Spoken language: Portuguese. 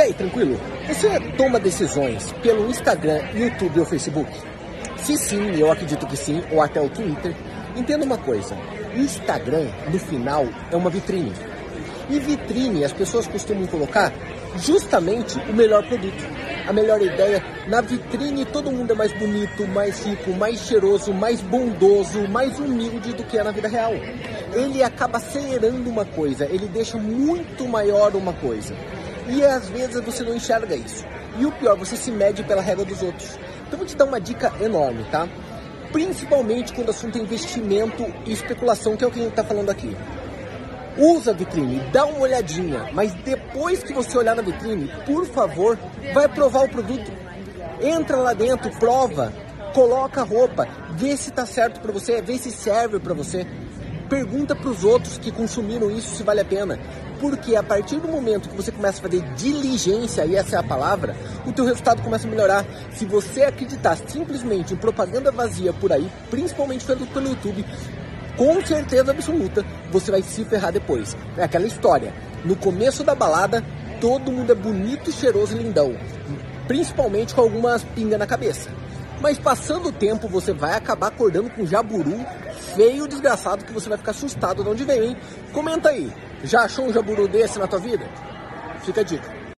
E aí, tranquilo? Você toma decisões pelo Instagram, YouTube ou Facebook? Se sim, eu acredito que sim, ou até o Twitter. Entenda uma coisa: Instagram, no final, é uma vitrine. E vitrine, as pessoas costumam colocar justamente o melhor produto, a melhor ideia. Na vitrine, todo mundo é mais bonito, mais rico, mais cheiroso, mais bondoso, mais humilde do que é na vida real. Ele acaba acelerando uma coisa, ele deixa muito maior uma coisa. E às vezes você não enxerga isso. E o pior, você se mede pela regra dos outros. Então vou te dar uma dica enorme, tá? Principalmente quando o assunto é investimento e especulação, que é o que a gente está falando aqui. Usa a vitrine, dá uma olhadinha, mas depois que você olhar na vitrine, por favor, vai provar o produto. Entra lá dentro, prova, coloca a roupa, vê se tá certo para você, vê se serve para você. Pergunta para os outros que consumiram isso se vale a pena. Porque a partir do momento que você começa a fazer diligência, e essa é a palavra, o teu resultado começa a melhorar. Se você acreditar simplesmente em propaganda vazia por aí, principalmente pelo, pelo YouTube, com certeza absoluta, você vai se ferrar depois. É aquela história. No começo da balada, todo mundo é bonito, cheiroso e lindão. Principalmente com algumas pingas na cabeça. Mas passando o tempo, você vai acabar acordando com jaburu feio, desgraçado, que você vai ficar assustado de onde veio, hein? Comenta aí, já achou um jaburu desse na tua vida? Fica a dica.